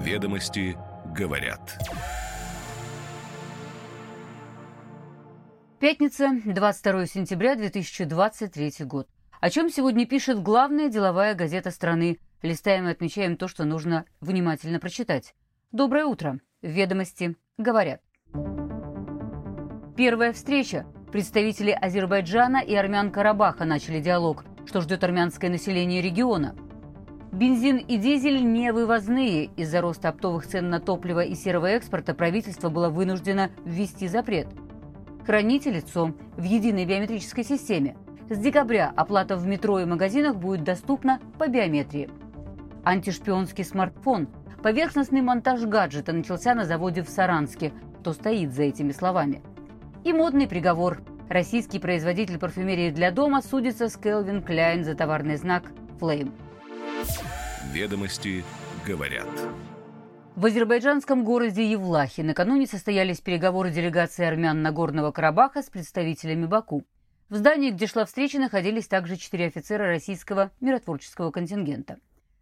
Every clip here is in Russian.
Ведомости говорят. Пятница, 22 сентября 2023 год. О чем сегодня пишет главная деловая газета страны. Листаем и отмечаем то, что нужно внимательно прочитать. Доброе утро. Ведомости говорят. Первая встреча. Представители Азербайджана и армян Карабаха начали диалог. Что ждет армянское население региона? Бензин и дизель не вывозные. Из-за роста оптовых цен на топливо и серого экспорта правительство было вынуждено ввести запрет. Храните лицо в единой биометрической системе. С декабря оплата в метро и магазинах будет доступна по биометрии. Антишпионский смартфон. Поверхностный монтаж гаджета начался на заводе в Саранске. Кто стоит за этими словами? И модный приговор. Российский производитель парфюмерии для дома судится с Келвин Кляйн за товарный знак «Флейм». Ведомости говорят. В азербайджанском городе Евлахи накануне состоялись переговоры делегации армян Нагорного Карабаха с представителями Баку. В здании, где шла встреча, находились также четыре офицера российского миротворческого контингента.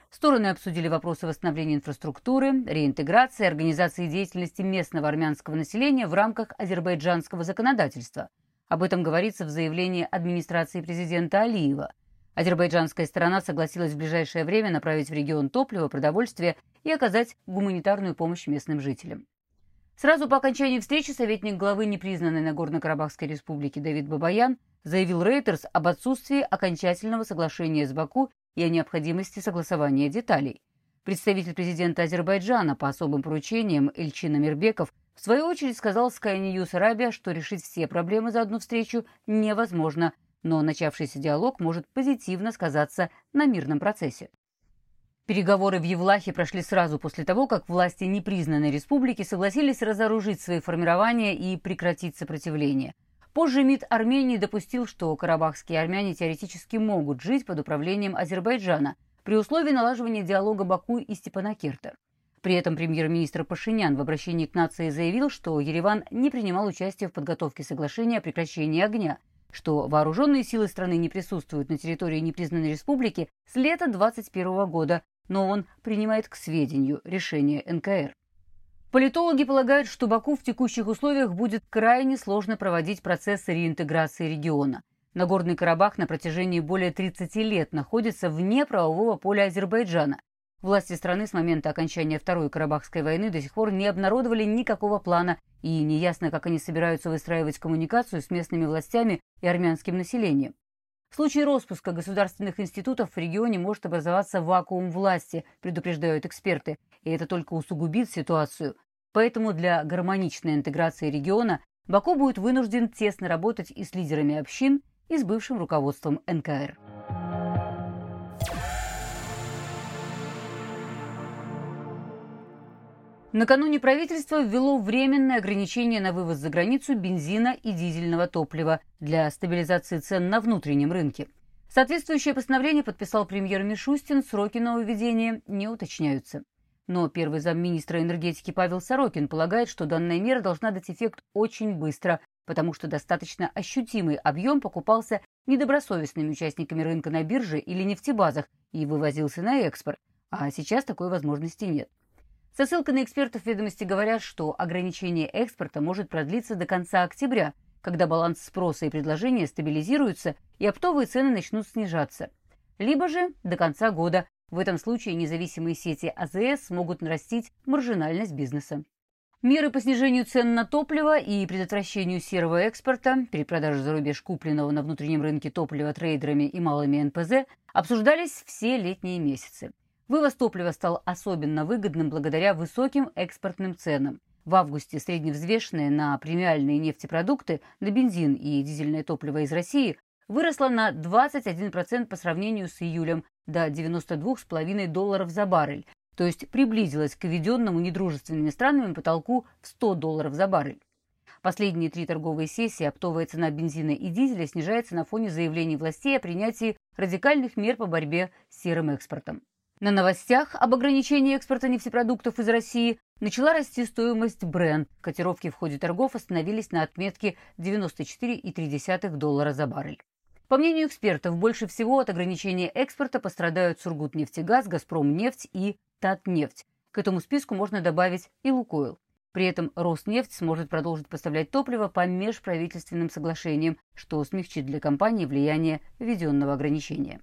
Стороны обсудили вопросы восстановления инфраструктуры, реинтеграции, организации деятельности местного армянского населения в рамках азербайджанского законодательства. Об этом говорится в заявлении администрации президента Алиева. Азербайджанская сторона согласилась в ближайшее время направить в регион топливо, продовольствие и оказать гуманитарную помощь местным жителям. Сразу по окончании встречи советник главы непризнанной Нагорно-Карабахской республики Давид Бабаян заявил Рейтерс об отсутствии окончательного соглашения с Баку и о необходимости согласования деталей. Представитель президента Азербайджана по особым поручениям Эльчина Мирбеков в свою очередь сказал Sky News Arabia, что решить все проблемы за одну встречу невозможно – но начавшийся диалог может позитивно сказаться на мирном процессе. Переговоры в Евлахе прошли сразу после того, как власти непризнанной республики согласились разоружить свои формирования и прекратить сопротивление. Позже МИД Армении допустил, что карабахские армяне теоретически могут жить под управлением Азербайджана при условии налаживания диалога Баку и Степанакерта. При этом премьер-министр Пашинян в обращении к нации заявил, что Ереван не принимал участия в подготовке соглашения о прекращении огня, что вооруженные силы страны не присутствуют на территории непризнанной республики с лета 2021 года, но он принимает к сведению решение НКР. Политологи полагают, что Баку в текущих условиях будет крайне сложно проводить процессы реинтеграции региона. Нагорный Карабах на протяжении более 30 лет находится вне правового поля Азербайджана, Власти страны с момента окончания Второй Карабахской войны до сих пор не обнародовали никакого плана, и неясно, как они собираются выстраивать коммуникацию с местными властями и армянским населением. В случае распуска государственных институтов в регионе может образоваться вакуум власти, предупреждают эксперты, и это только усугубит ситуацию. Поэтому для гармоничной интеграции региона Баку будет вынужден тесно работать и с лидерами общин, и с бывшим руководством НКР. Накануне правительство ввело временное ограничение на вывоз за границу бензина и дизельного топлива для стабилизации цен на внутреннем рынке. Соответствующее постановление подписал премьер Мишустин, сроки нововведения не уточняются. Но первый замминистра энергетики Павел Сорокин полагает, что данная мера должна дать эффект очень быстро, потому что достаточно ощутимый объем покупался недобросовестными участниками рынка на бирже или нефтебазах и вывозился на экспорт, а сейчас такой возможности нет. Со ссылкой на экспертов ведомости говорят, что ограничение экспорта может продлиться до конца октября, когда баланс спроса и предложения стабилизируются и оптовые цены начнут снижаться. Либо же до конца года. В этом случае независимые сети АЗС смогут нарастить маржинальность бизнеса. Меры по снижению цен на топливо и предотвращению серого экспорта, перепродажи за рубеж купленного на внутреннем рынке топлива трейдерами и малыми НПЗ обсуждались все летние месяцы. Вывоз топлива стал особенно выгодным благодаря высоким экспортным ценам. В августе средневзвешенные на премиальные нефтепродукты, на бензин и дизельное топливо из России выросло на 21% по сравнению с июлем до 92,5 долларов за баррель, то есть приблизилось к введенному недружественными странами потолку в 100 долларов за баррель. Последние три торговые сессии оптовая цена бензина и дизеля снижается на фоне заявлений властей о принятии радикальных мер по борьбе с серым экспортом. На новостях об ограничении экспорта нефтепродуктов из России начала расти стоимость бренд. Котировки в ходе торгов остановились на отметке 94,3 доллара за баррель. По мнению экспертов, больше всего от ограничения экспорта пострадают Сургутнефтегаз, Газпромнефть и Татнефть. К этому списку можно добавить и «Лукойл». При этом Роснефть сможет продолжить поставлять топливо по межправительственным соглашениям, что смягчит для компании влияние введенного ограничения.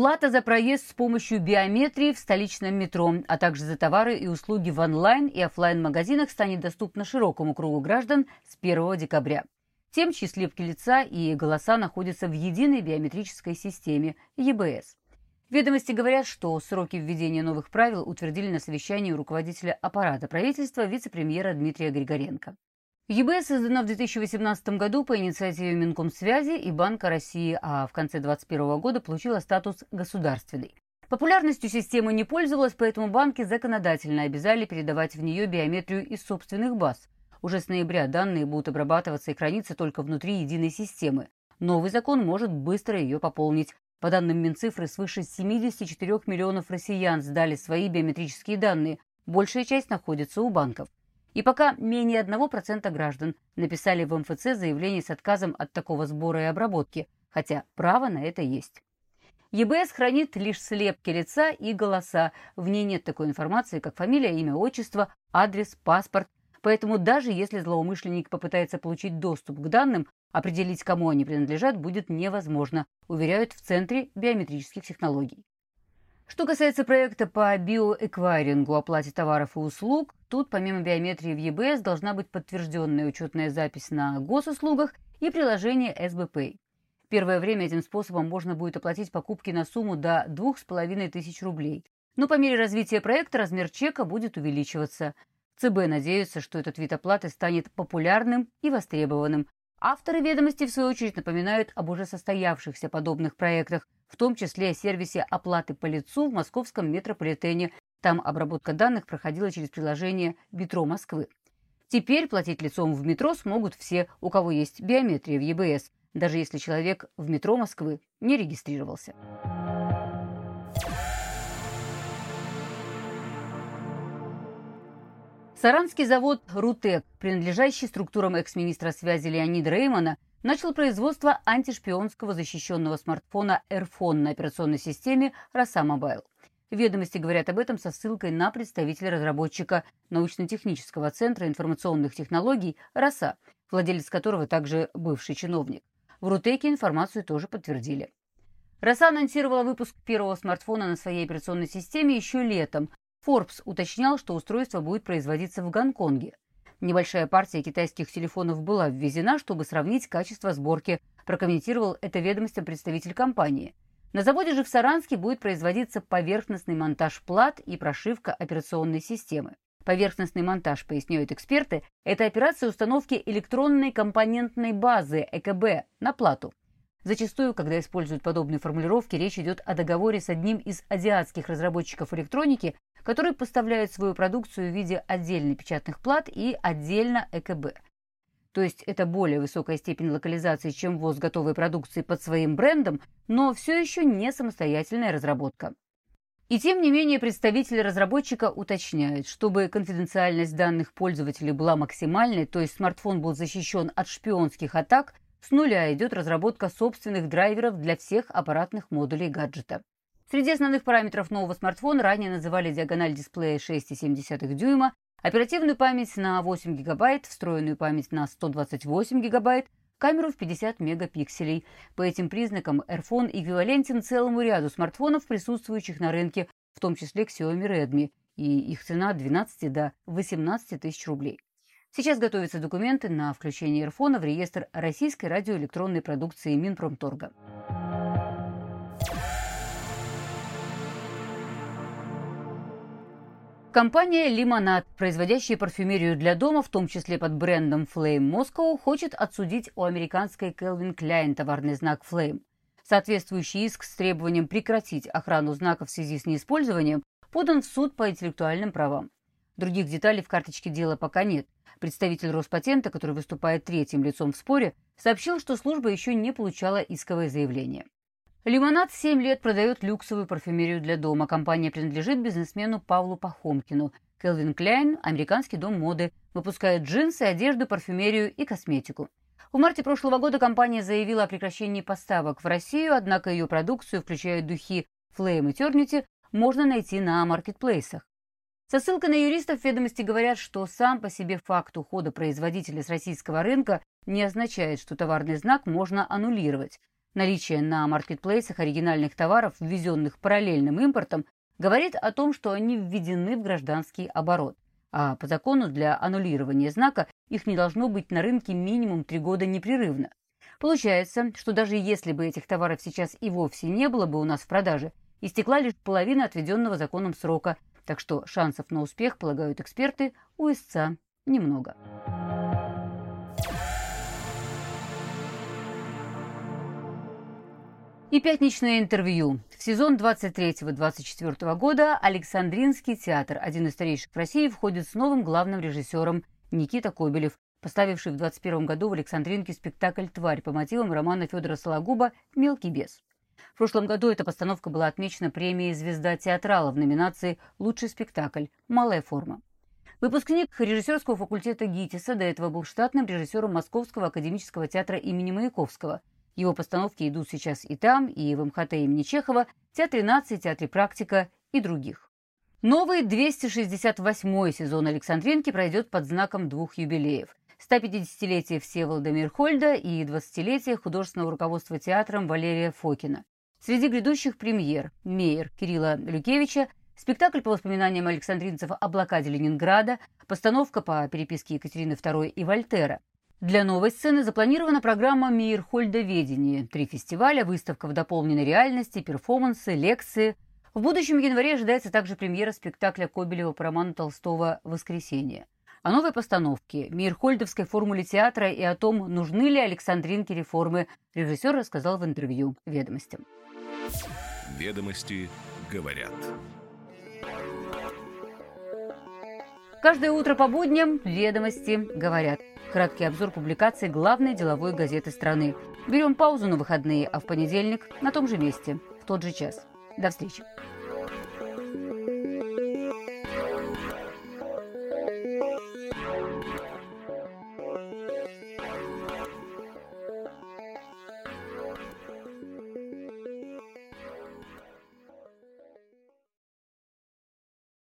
Плата за проезд с помощью биометрии в столичном метро, а также за товары и услуги в онлайн и офлайн магазинах станет доступна широкому кругу граждан с 1 декабря. Тем, чьи слепки лица и голоса находятся в единой биометрической системе ЕБС. Ведомости говорят, что сроки введения новых правил утвердили на совещании руководителя аппарата правительства вице-премьера Дмитрия Григоренко. ЕБС создана в 2018 году по инициативе Минкомсвязи и Банка России, а в конце 2021 года получила статус государственной. Популярностью системы не пользовалась, поэтому банки законодательно обязали передавать в нее биометрию из собственных баз. Уже с ноября данные будут обрабатываться и храниться только внутри единой системы. Новый закон может быстро ее пополнить. По данным Минцифры, свыше 74 миллионов россиян сдали свои биометрические данные. Большая часть находится у банков. И пока менее 1% граждан написали в МФЦ заявление с отказом от такого сбора и обработки, хотя право на это есть. ЕБС хранит лишь слепки лица и голоса. В ней нет такой информации, как фамилия, имя, отчество, адрес, паспорт. Поэтому даже если злоумышленник попытается получить доступ к данным, определить, кому они принадлежат, будет невозможно, уверяют в Центре биометрических технологий. Что касается проекта по биоэквайрингу, оплате товаров и услуг, тут помимо биометрии в ЕБС должна быть подтвержденная учетная запись на госуслугах и приложение СБП. Первое время этим способом можно будет оплатить покупки на сумму до 2500 рублей. Но по мере развития проекта размер чека будет увеличиваться. ЦБ надеются, что этот вид оплаты станет популярным и востребованным. Авторы ведомости, в свою очередь, напоминают об уже состоявшихся подобных проектах – в том числе о сервисе оплаты по лицу в московском метрополитене. Там обработка данных проходила через приложение «Метро Москвы». Теперь платить лицом в метро смогут все, у кого есть биометрия в ЕБС, даже если человек в метро Москвы не регистрировался. Саранский завод «Рутек», принадлежащий структурам экс-министра связи Леонида Реймана, начал производство антишпионского защищенного смартфона Р-Фон на операционной системе «Роса Мобайл». Ведомости говорят об этом со ссылкой на представителя разработчика научно-технического центра информационных технологий «Роса», владелец которого также бывший чиновник. В Рутеке информацию тоже подтвердили. «Роса» анонсировала выпуск первого смартфона на своей операционной системе еще летом. Forbes уточнял, что устройство будет производиться в Гонконге. Небольшая партия китайских телефонов была ввезена, чтобы сравнить качество сборки, прокомментировал это ведомостью представитель компании. На заводе же в Саранске будет производиться поверхностный монтаж плат и прошивка операционной системы. Поверхностный монтаж, поясняют эксперты, это операция установки электронной компонентной базы ЭКБ на плату. Зачастую, когда используют подобные формулировки, речь идет о договоре с одним из азиатских разработчиков электроники, который поставляет свою продукцию в виде отдельно печатных плат и отдельно ЭКБ. То есть это более высокая степень локализации, чем ввоз готовой продукции под своим брендом, но все еще не самостоятельная разработка. И тем не менее представители разработчика уточняют, чтобы конфиденциальность данных пользователей была максимальной, то есть смартфон был защищен от шпионских атак, с нуля идет разработка собственных драйверов для всех аппаратных модулей гаджета. Среди основных параметров нового смартфона ранее называли диагональ дисплея 6,7 дюйма, оперативную память на 8 гигабайт, встроенную память на 128 гигабайт, камеру в 50 мегапикселей. По этим признакам Airphone эквивалентен целому ряду смартфонов, присутствующих на рынке, в том числе Xiaomi Redmi, и их цена от 12 до 18 тысяч рублей. Сейчас готовятся документы на включение Airphone в реестр российской радиоэлектронной продукции Минпромторга. Компания «Лимонад», производящая парфюмерию для дома, в том числе под брендом Flame Moscow, хочет отсудить у американской Calvin Klein товарный знак Flame. Соответствующий иск с требованием прекратить охрану знака в связи с неиспользованием подан в суд по интеллектуальным правам. Других деталей в карточке дела пока нет. Представитель Роспатента, который выступает третьим лицом в споре, сообщил, что служба еще не получала исковое заявление. Лимонад 7 лет продает люксовую парфюмерию для дома. Компания принадлежит бизнесмену Павлу Пахомкину. Келвин Кляйн, американский дом моды, выпускает джинсы, одежду, парфюмерию и косметику. В марте прошлого года компания заявила о прекращении поставок в Россию, однако ее продукцию, включая духи Flame Eternity, можно найти на маркетплейсах. Со ссылкой на юристов ведомости говорят, что сам по себе факт ухода производителя с российского рынка не означает, что товарный знак можно аннулировать. Наличие на маркетплейсах оригинальных товаров, ввезенных параллельным импортом, говорит о том, что они введены в гражданский оборот. А по закону для аннулирования знака их не должно быть на рынке минимум три года непрерывно. Получается, что даже если бы этих товаров сейчас и вовсе не было бы у нас в продаже, истекла лишь половина отведенного законом срока – так что шансов на успех, полагают эксперты, у истца немного. И пятничное интервью. В сезон 23-24 года Александринский театр, один из старейших в России, входит с новым главным режиссером Никита Кобелев, поставивший в 21 году в Александринке спектакль «Тварь» по мотивам романа Федора Сологуба «Мелкий бес». В прошлом году эта постановка была отмечена премией «Звезда театрала» в номинации «Лучший спектакль. Малая форма». Выпускник режиссерского факультета ГИТИСа до этого был штатным режиссером Московского академического театра имени Маяковского. Его постановки идут сейчас и там, и в МХТ имени Чехова, Театре нации, Театре практика и других. Новый 268-й сезон Александринки пройдет под знаком двух юбилеев. 150-летие Всеволода Мирхольда и 20-летие художественного руководства театром Валерия Фокина. Среди грядущих премьер «Мейер» Кирилла Люкевича, спектакль по воспоминаниям александринцев о блокаде Ленинграда, постановка по переписке Екатерины II и Вольтера. Для новой сцены запланирована программа «Мейерхольдоведение», три фестиваля, выставка в дополненной реальности, перформансы, лекции. В будущем январе ожидается также премьера спектакля Кобелева по роману Толстого «Воскресенье» о новой постановке, Мирхольдовской формуле театра и о том, нужны ли Александринке реформы, режиссер рассказал в интервью «Ведомостям». «Ведомости говорят». Каждое утро по будням «Ведомости говорят». Краткий обзор публикаций главной деловой газеты страны. Берем паузу на выходные, а в понедельник на том же месте, в тот же час. До встречи.